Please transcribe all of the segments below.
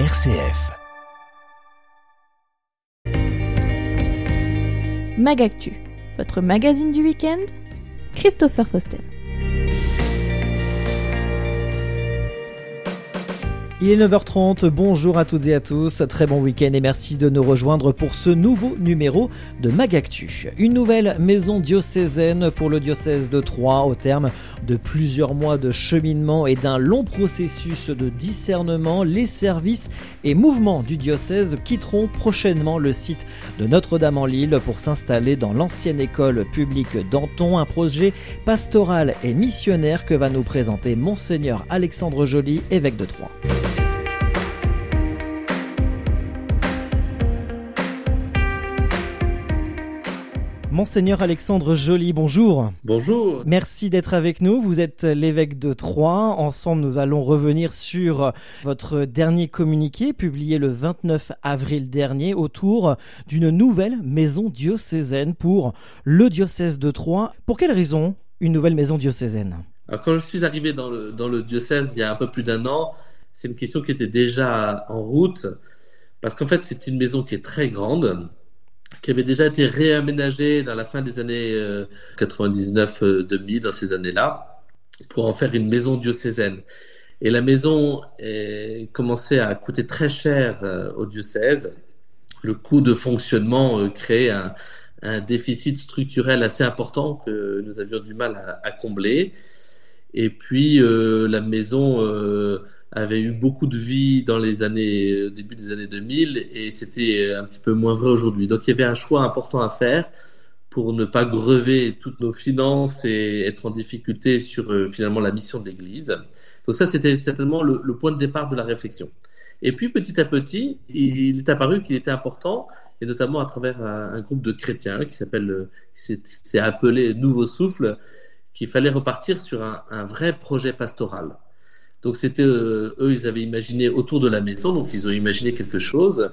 RCF. Magactu, votre magazine du week-end, Christopher Fausten. Il est 9h30, bonjour à toutes et à tous, très bon week-end et merci de nous rejoindre pour ce nouveau numéro de Magactu. Une nouvelle maison diocésaine pour le diocèse de Troyes au terme de plusieurs mois de cheminement et d'un long processus de discernement. Les services et mouvements du diocèse quitteront prochainement le site de Notre-Dame-en-Lille pour s'installer dans l'ancienne école publique d'Anton, un projet pastoral et missionnaire que va nous présenter Monseigneur Alexandre Joly, évêque de Troyes. Monseigneur Alexandre Joly, bonjour. Bonjour. Merci d'être avec nous. Vous êtes l'évêque de Troyes. Ensemble, nous allons revenir sur votre dernier communiqué publié le 29 avril dernier autour d'une nouvelle maison diocésaine pour le diocèse de Troyes. Pour quelle raison une nouvelle maison diocésaine? Alors, Quand je suis arrivé dans le, dans le diocèse il y a un peu plus d'un an, c'est une question qui était déjà en route parce qu'en fait, c'est une maison qui est très grande qui avait déjà été réaménagé dans la fin des années 99-2000, euh, dans ces années-là, pour en faire une maison diocésaine. Et la maison commençait à coûter très cher euh, au diocèse. Le coût de fonctionnement euh, créait un, déficit structurel assez important que nous avions du mal à combler. Et puis la maison avait eu beaucoup de vie dans les années euh, début des années 2000 et c'était euh, un petit peu moins vrai aujourd'hui. Donc il y avait un choix important à faire pour ne pas grever toutes nos finances et être en difficulté sur euh, finalement la mission de l'Église. Donc ça c'était certainement le, point de départ de la réflexion. Et puis petit à petit, il est apparu qu'il était important et notamment à travers un, groupe de chrétiens qui s'appelle, s'est appelé Nouveau Souffle, qu'il fallait repartir sur un vrai projet pastoral. Donc c'était euh, eux, ils avaient imaginé autour de la maison, donc ils ont imaginé quelque chose.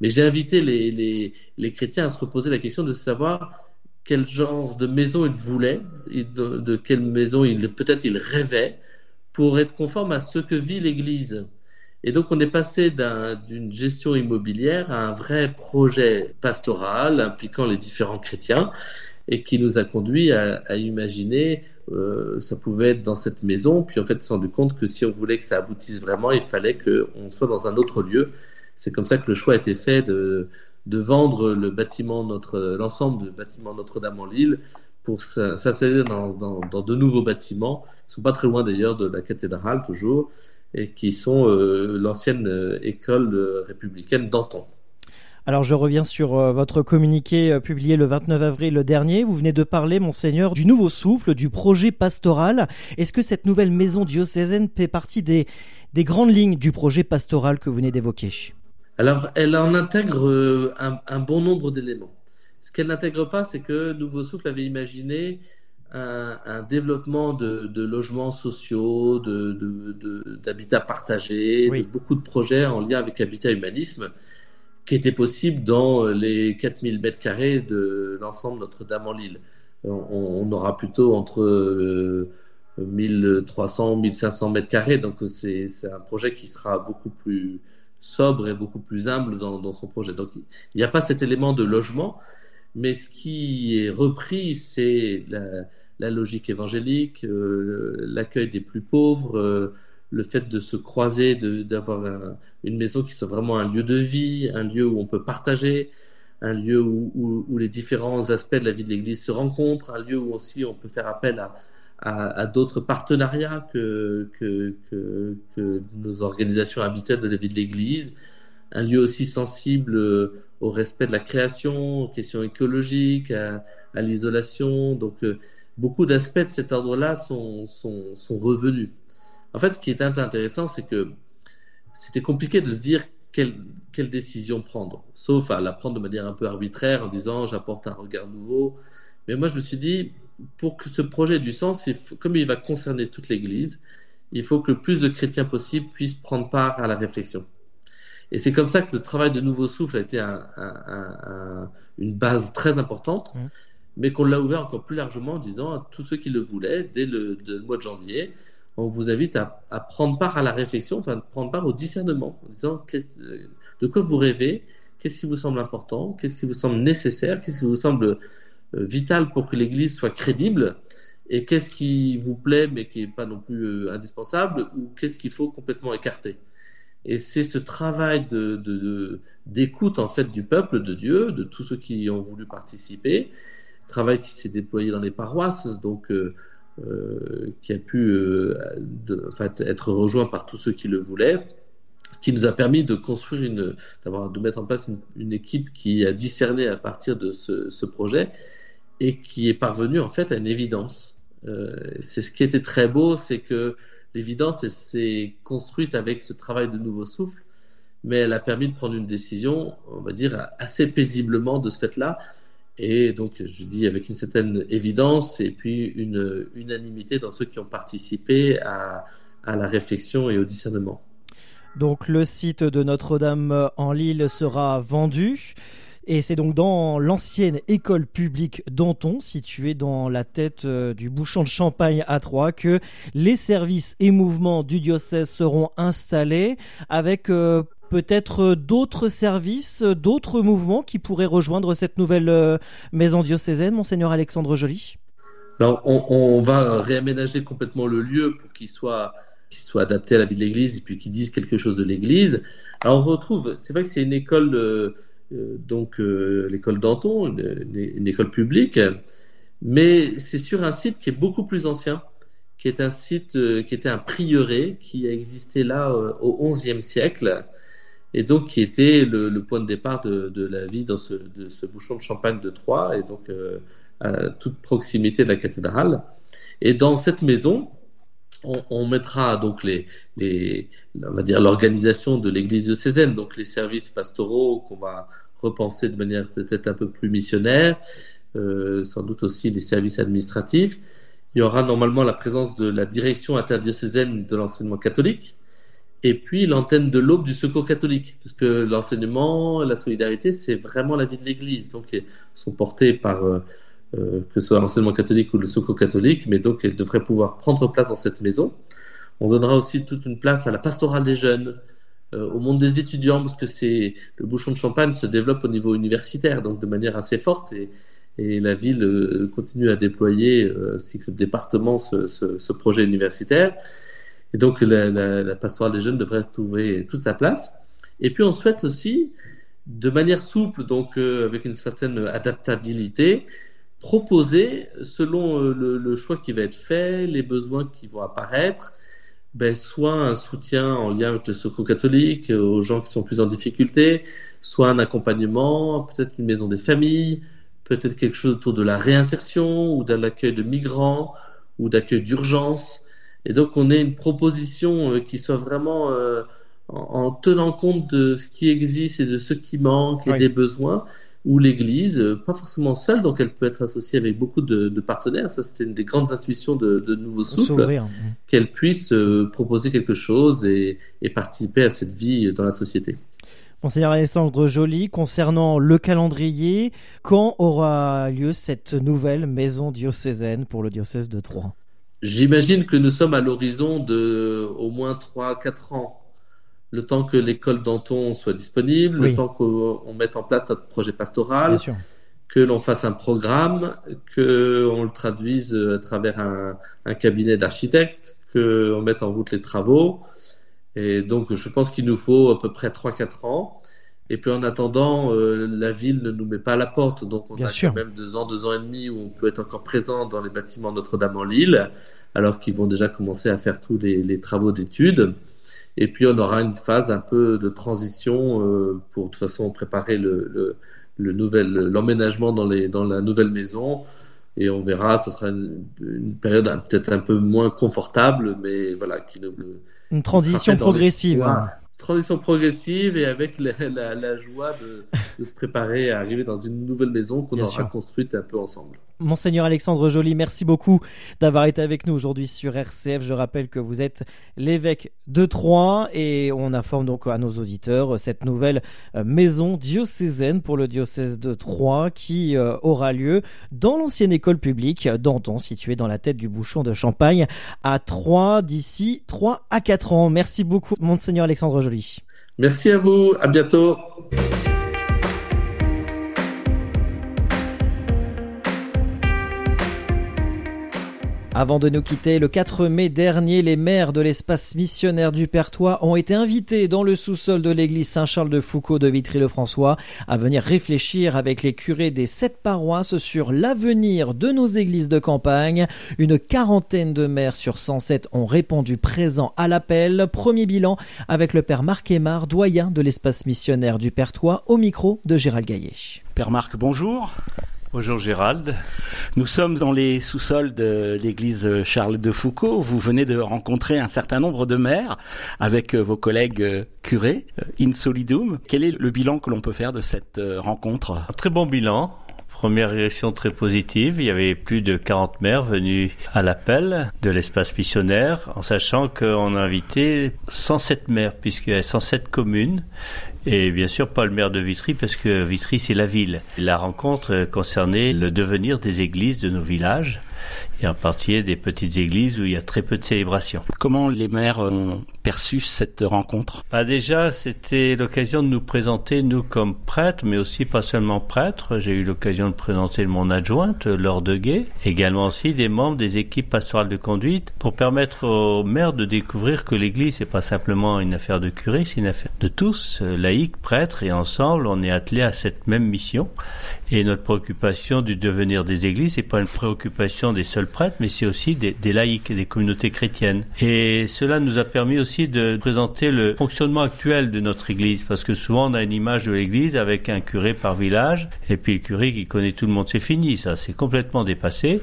Mais j'ai invité les, les, les, chrétiens à se reposer la question de savoir quel genre de maison ils voulaient, et de, quelle maison ils peut-être ils rêvaient pour être conforme à ce que vit l'Église. Et donc on est passé d'une gestion immobilière à un vrai projet pastoral impliquant les différents chrétiens et qui nous a conduit à, imaginer euh, ça pouvait être dans cette maison. Puis en fait, on s'est rendu compte que si on voulait que ça aboutisse vraiment, il fallait qu'on soit dans un autre lieu. C'est comme ça que le choix a été fait de, vendre le bâtiment notre l'ensemble du bâtiment Notre-Dame en Lille pour s'installer dans, dans, de nouveaux bâtiments qui sont pas très loin d'ailleurs de la cathédrale toujours et qui sont euh, l'ancienne euh, école républicaine d'Anton. Alors je reviens sur euh, votre communiqué euh, publié le 29 avril dernier. Vous venez de parler, monseigneur, du nouveau souffle, du projet pastoral. Est-ce que cette nouvelle maison diocésaine fait partie des, des grandes lignes du projet pastoral que vous venez d'évoquer? Alors elle en intègre euh, un, bon nombre d'éléments. Ce qu'elle n'intègre pas, c'est que Nouveau Souffle avait imaginé un, développement de, logements sociaux, d'habitats de, partagés, de beaucoup de projets en lien avec Habitat Humanisme qui était possible dans les 4000 mètres carrés de l'ensemble Notre-Dame-en-Lille. On, aura plutôt entre 1300, euh, 1500 mètres carrés, donc c'est un projet qui sera beaucoup plus sobre et beaucoup plus humble dans, son projet. Donc il n'y a pas cet élément de logement, mais ce qui est repris, c'est la, logique évangélique, euh, l'accueil des plus pauvres, euh, le fait de se croiser, d'avoir une maison qui soit vraiment un lieu de vie, un lieu où on peut partager, un lieu où, où, les différents aspects de la vie de l'Église se rencontrent, un lieu où aussi on peut faire appel à, à, d'autres partenariats que, que, que, nos organisations habituelles de la vie de l'Église, un lieu aussi sensible euh, au respect de la création, aux questions écologiques, à, à l'isolation. Donc euh, beaucoup d'aspects de cet ordre-là sont, sont, sont revenus. En fait, ce qui est intéressant, c'est que c'était compliqué de se dire quelle, quelle, décision prendre, sauf à la prendre de manière un peu arbitraire en disant j'apporte un regard nouveau. Mais moi, je me suis dit, pour que ce projet ait du sens, comme il va concerner toute l'Église, il faut que le plus de chrétiens possible puissent prendre part à la réflexion. Et c'est comme ça que le travail de Nouveau Souffle a été un, un, un, une base très importante, mmh. mais qu'on l'a ouvert encore plus largement en disant à tous ceux qui le voulaient, dès le, le mois de janvier, on vous invite à, prendre part à la réflexion, enfin, prendre part au discernement, en disant de quoi vous rêvez, qu'est-ce qui vous semble important, qu'est-ce qui vous semble nécessaire, qu'est-ce qui vous semble euh, vital pour que l'Église soit crédible, et qu'est-ce qui vous plaît mais qui n'est pas non plus euh, indispensable, ou qu'est-ce qu'il faut complètement écarter. Et c'est ce travail de, d'écoute en fait du peuple de Dieu, de tous ceux qui ont voulu participer, travail qui s'est déployé dans les paroisses, donc euh, qui a pu fait, être rejoint par tous ceux qui le voulaient, qui nous a permis de construire une, d'avoir, de mettre en place une, équipe qui a discerné à partir de ce, projet et qui est parvenue en fait à une évidence. Euh, c'est ce qui était très beau, c'est que l'évidence s'est construite avec ce travail de nouveau souffle, mais elle a permis de prendre une décision, on va dire, assez paisiblement de ce fait-là. Et donc, je dis avec une certaine évidence et puis une unanimité dans ceux qui ont participé à, la réflexion et au discernement. Donc le site de Notre-Dame en Lille sera vendu. Et c'est donc dans l'ancienne école publique Danton, située dans la tête euh, du bouchon de Champagne à Troyes, que les services et mouvements du diocèse seront installés avec euh, peut-être d'autres services, d'autres mouvements qui pourraient rejoindre cette nouvelle euh, maison diocésaine, monseigneur Alexandre Joly? Alors on, va réaménager complètement le lieu pour qu'il soit adapté à la vie de l'Église et puis qui disent quelque chose de l'Église. Alors on retrouve, c'est vrai que c'est une école, euh, donc euh, l'école Danton, une, école publique, mais c'est sur un site qui est beaucoup plus ancien, qui est un site euh, qui était un prieuré qui a existé là au XIe siècle et donc qui était le, point de départ de, la vie dans ce, bouchon de champagne de Troyes et donc à toute proximité de la cathédrale. Et dans cette maison, on, mettra donc les, les on va dire l'organisation de l'Église diocésaine, donc les services pastoraux qu'on va repenser de manière peut-être un peu plus missionnaire, euh, sans doute aussi les services administratifs. Il y aura normalement la présence de la direction interdiocésaine de l'enseignement catholique, et puis l'antenne de l'aube du secours catholique, parce que l'enseignement, la solidarité, c'est vraiment la vie de l'Église, donc ils sont portés par euh, euh, que ce soit l'enseignement catholique ou le secours catholique, mais donc elle devrait pouvoir prendre place dans cette maison. On donnera aussi toute une place à la pastorale des jeunes, euh, au monde des étudiants, parce que c'est le bouchon de champagne se développe au niveau universitaire, donc de manière assez forte, et, la ville continue à déployer, ainsi que le département, ce, projet universitaire. Et donc la, la, la, pastorale des jeunes devrait trouver toute sa place. Et puis on souhaite aussi, de manière souple, donc avec une certaine adaptabilité, proposer, selon euh, le, choix qui va être fait, les besoins qui vont apparaître, ben, soit un soutien en lien avec le secours catholique euh, aux gens qui sont plus en difficulté, soit un accompagnement, peut-être une maison des familles, peut-être quelque chose autour de la réinsertion ou d'un accueil de migrants ou d'accueil d'urgence. Et donc on ait une proposition euh, qui soit vraiment en, tenant compte de ce qui existe et de ce qui manque et des besoins, ou l'Église, euh, pas forcément seule, donc elle peut être associée avec beaucoup de, partenaires. Ça, c'était une des grandes intuitions de, de Nouveau Souffle, qu'elle puisse euh, proposer quelque chose et, participer à cette vie dans la société. Monseigneur Alexandre Joly, concernant le calendrier, quand aura lieu cette nouvelle maison diocésaine pour le diocèse de Troyes? J'imagine que nous sommes à l'horizon de au moins 3-4 ans le temps que l'école Danton soit disponible, le temps qu'on mette en place notre projet pastoral, que l'on fasse un programme, que on le traduise à travers un, un cabinet d'architectes, qu'on mette en route les travaux. Et donc, je pense qu'il nous faut à peu près 3-4 ans. Et puis, en attendant, euh, la ville ne nous met pas à la porte. Donc, on a quand même deux ans, deux ans et demi où on peut être encore présent dans les bâtiments Notre-Dame en Lille, alors qu'ils vont déjà commencer à faire tous les, les travaux d'études. Et puis on aura une phase un peu de transition euh, pour de toute façon préparer le, le, nouvel l'emménagement dans les dans la nouvelle maison. Et on verra, ce sera une, période peut-être un peu moins confortable, mais voilà, qui ne, une transition progressive. Hein. Transition progressive et avec la, la, joie de, de se préparer à arriver dans une nouvelle maison qu'on aura construite un peu ensemble. Monseigneur Alexandre Joly, merci beaucoup d'avoir été avec nous aujourd'hui sur RCF. Je rappelle que vous êtes l'évêque de Troyes et on informe donc à nos auditeurs cette nouvelle euh, maison diocésaine pour le diocèse de Troyes qui euh, aura lieu dans l'ancienne école publique d'Anton située dans la tête du bouchon de Champagne à Troyes d'ici 3 à 4 ans. Merci beaucoup Monseigneur Alexandre Joly. Merci à vous, à bientôt. Avant de nous quitter, le 4 mai dernier, les maires de l'espace missionnaire du Pertois ont été invités dans le sous-sol de l'église Saint-Charles de Foucault de Vitry-le-François à venir réfléchir avec les curés des sept paroisses sur l'avenir de nos églises de campagne. Une quarantaine de maires sur 107 ont répondu présent à l'appel. Premier bilan avec le père Marc Aymar, doyen de l'espace missionnaire du Pertois, au micro de Gérald Gaillet. Père Marc, bonjour. Bonjour Gérald. Nous sommes dans les sous-sols de l'église Charles de Foucault. Vous venez de rencontrer un certain nombre de maires avec vos collègues curés, in solidum. Quel est le bilan que l'on peut faire de cette rencontre? Un très bon bilan. Première réaction très positive. Il y avait plus de 40 maires venus à l'appel de l'espace missionnaire, en sachant qu'on a invité 107 maires, puisqu'il y a 107 communes et bien sûr pas le maire de Vitry parce que Vitry c'est la ville. La rencontre concernait le devenir des églises de nos villages et en particulier des petites églises où il y a très peu de célébrations. Comment les maires ont perçu cette rencontre? Bah Déjà, c'était l'occasion de nous présenter, nous comme prêtres, mais aussi pas seulement prêtres. J'ai eu l'occasion de présenter mon adjointe, Laure Deguet, également aussi des membres des équipes pastorales de conduite, pour permettre aux maires de découvrir que l'Église, c'est pas simplement une affaire de curé, c'est une affaire de tous, laïcs, prêtres, et ensemble, on est attelés à cette même mission. Et notre préoccupation du devenir des églises, c'est pas une préoccupation des seuls prêtres, mais c'est aussi des, des laïcs des communautés chrétiennes. Et cela nous a permis aussi de présenter le fonctionnement actuel de notre église, parce que souvent on a une image de l'église avec un curé par village, et puis le curé qui connaît tout le monde, c'est fini, ça, c'est complètement dépassé.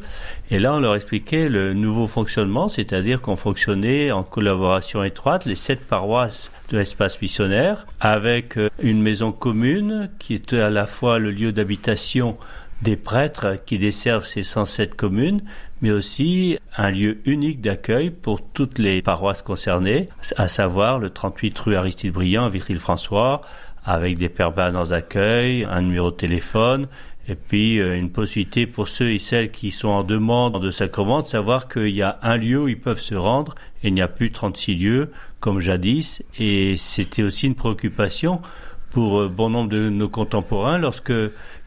Et là, on leur expliquait le nouveau fonctionnement, c'est-à-dire qu'on fonctionnait en collaboration étroite, les sept paroisses de l'espace missionnaire, avec euh, une maison commune qui est à la fois le lieu d'habitation des prêtres qui desservent ces 107 communes, mais aussi un lieu unique d'accueil pour toutes les paroisses concernées, à savoir le 38 rue Aristide Briand à Vitry-le-François, avec des permanences d'accueil, un numéro de téléphone, et puis euh, une possibilité pour ceux et celles qui sont en demande de sacrement de savoir qu'il y a un lieu où ils peuvent se rendre et il n'y a plus 36 lieux comme jadis. Et c'était aussi une préoccupation pour euh, bon nombre de nos contemporains lorsque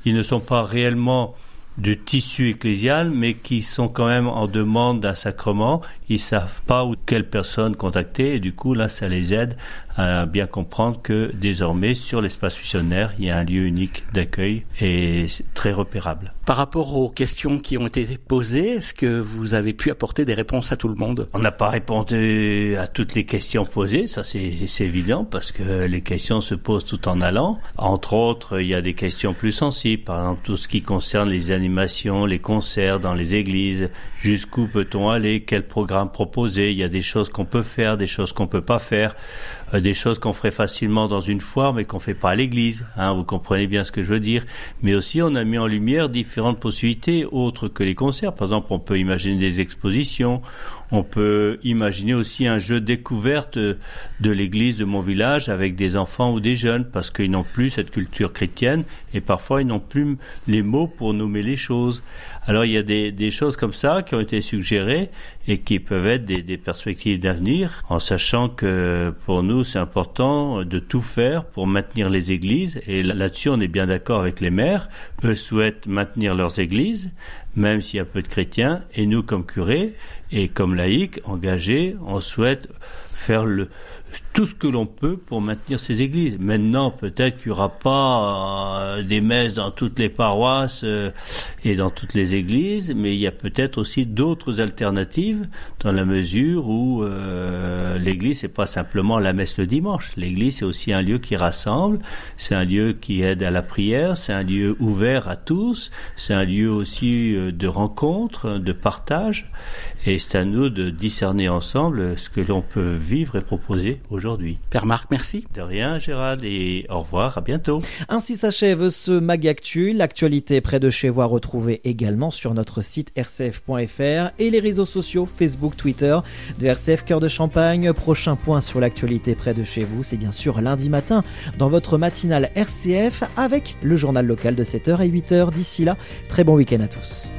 ils ne sont pas réellement de tissu ecclésial, mais qui sont quand même en demande d'un sacrement. Ils savent pas où quelle personne contacter et du coup là, ça les aide à bien comprendre que désormais sur l'espace missionnaire, il y a un lieu unique d'accueil et très repérable. Par rapport aux questions qui ont été posées, est-ce que vous avez pu apporter des réponses à tout le monde? On n'a pas répondu à toutes les questions posées, ça c'est évident parce que les questions se posent tout en allant. Entre autres, il y a des questions plus sensibles, par exemple tout ce qui concerne les animations, les concerts dans les églises, jusqu'où peut-on aller, quel programme proposer, il y a des choses qu'on peut faire, des choses qu'on peut pas faire. Euh, des choses qu'on ferait facilement dans une foire, mais qu'on fait pas à l'église. Hein, vous comprenez bien ce que je veux dire. Mais aussi, on a mis en lumière différentes possibilités autres que les concerts. Par exemple, on peut imaginer des expositions. On peut imaginer aussi un jeu découverte de l'église de mon village avec des enfants ou des jeunes parce qu'ils n'ont plus cette culture chrétienne et parfois ils n'ont plus les mots pour nommer les choses. Alors il y a des, choses comme ça qui ont été suggérées et qui peuvent être des, des perspectives d'avenir en sachant que pour nous c'est important de tout faire pour maintenir les églises et là-dessus on est bien d'accord avec les maires. Eux souhaitent maintenir leurs églises même s'il y a peu de chrétiens et nous comme curés et comme laïcs engagés on souhaite faire tout ce que l'on peut pour maintenir ces églises. Maintenant, peut-être qu'il n'y aura pas euh, des messes dans toutes les paroisses euh, et dans toutes les églises, mais il y a peut-être aussi d'autres alternatives dans la mesure où euh, l'église c'est pas simplement la messe le dimanche. L'église c'est aussi un lieu qui rassemble, c'est un lieu qui aide à la prière, c'est un lieu ouvert à tous, c'est un lieu aussi de rencontre, de partage, Et c'est à nous de discerner ensemble ce que l'on peut vivre et proposer aujourd'hui. Père Marc, merci. De rien, Gérald, et au revoir, à bientôt. Ainsi s'achève ce Mag Actu. L'actualité près de chez vous à retrouver également sur notre site rcf.fr et les réseaux sociaux Facebook, Twitter de RCF Cœur de Champagne. Prochain point sur l'actualité près de chez vous, c'est bien sûr lundi matin dans votre matinale RCF avec le journal local de 7h et 8h. D'ici là, très bon week-end à tous.